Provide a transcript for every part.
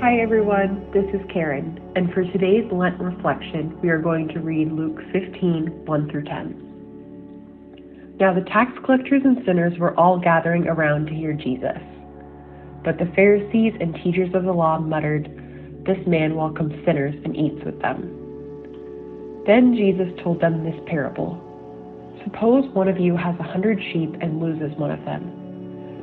Hi everyone, this is Karen, and for today's Lent reflection, we are going to read Luke 15 1 through 10. Now the tax collectors and sinners were all gathering around to hear Jesus. But the Pharisees and teachers of the law muttered, This man welcomes sinners and eats with them. Then Jesus told them this parable Suppose one of you has a hundred sheep and loses one of them.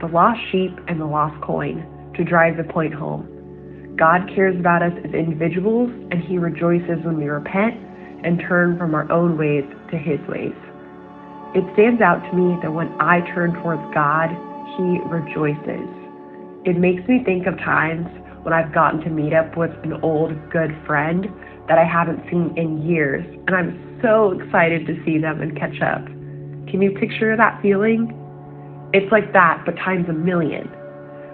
the lost sheep and the lost coin to drive the point home. God cares about us as individuals, and He rejoices when we repent and turn from our own ways to His ways. It stands out to me that when I turn towards God, He rejoices. It makes me think of times when I've gotten to meet up with an old good friend that I haven't seen in years, and I'm so excited to see them and catch up. Can you picture that feeling? It's like that, but times a million.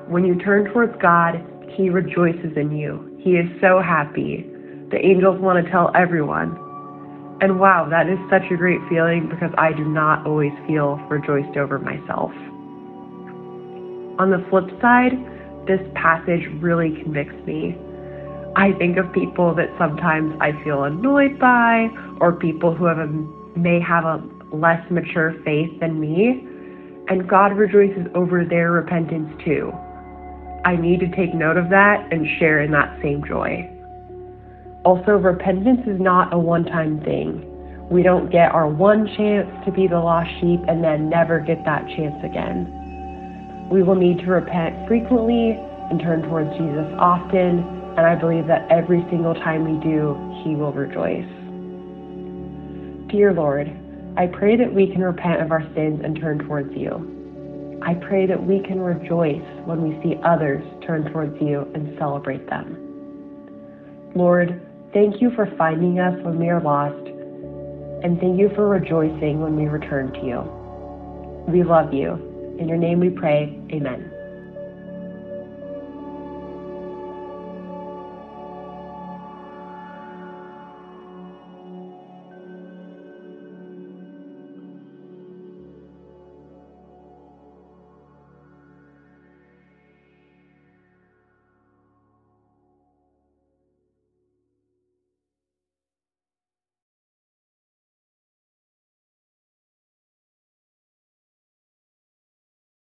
When you turn towards God, He rejoices in you. He is so happy. The angels want to tell everyone. And wow, that is such a great feeling because I do not always feel rejoiced over myself. On the flip side, this passage really convicts me. I think of people that sometimes I feel annoyed by, or people who have a, may have a less mature faith than me, and God rejoices over their repentance too. I need to take note of that and share in that same joy. Also, repentance is not a one time thing. We don't get our one chance to be the lost sheep and then never get that chance again. We will need to repent frequently and turn towards Jesus often, and I believe that every single time we do, He will rejoice. Dear Lord, I pray that we can repent of our sins and turn towards you. I pray that we can rejoice when we see others turn towards you and celebrate them. Lord, thank you for finding us when we are lost, and thank you for rejoicing when we return to you. We love you. In your name we pray, amen.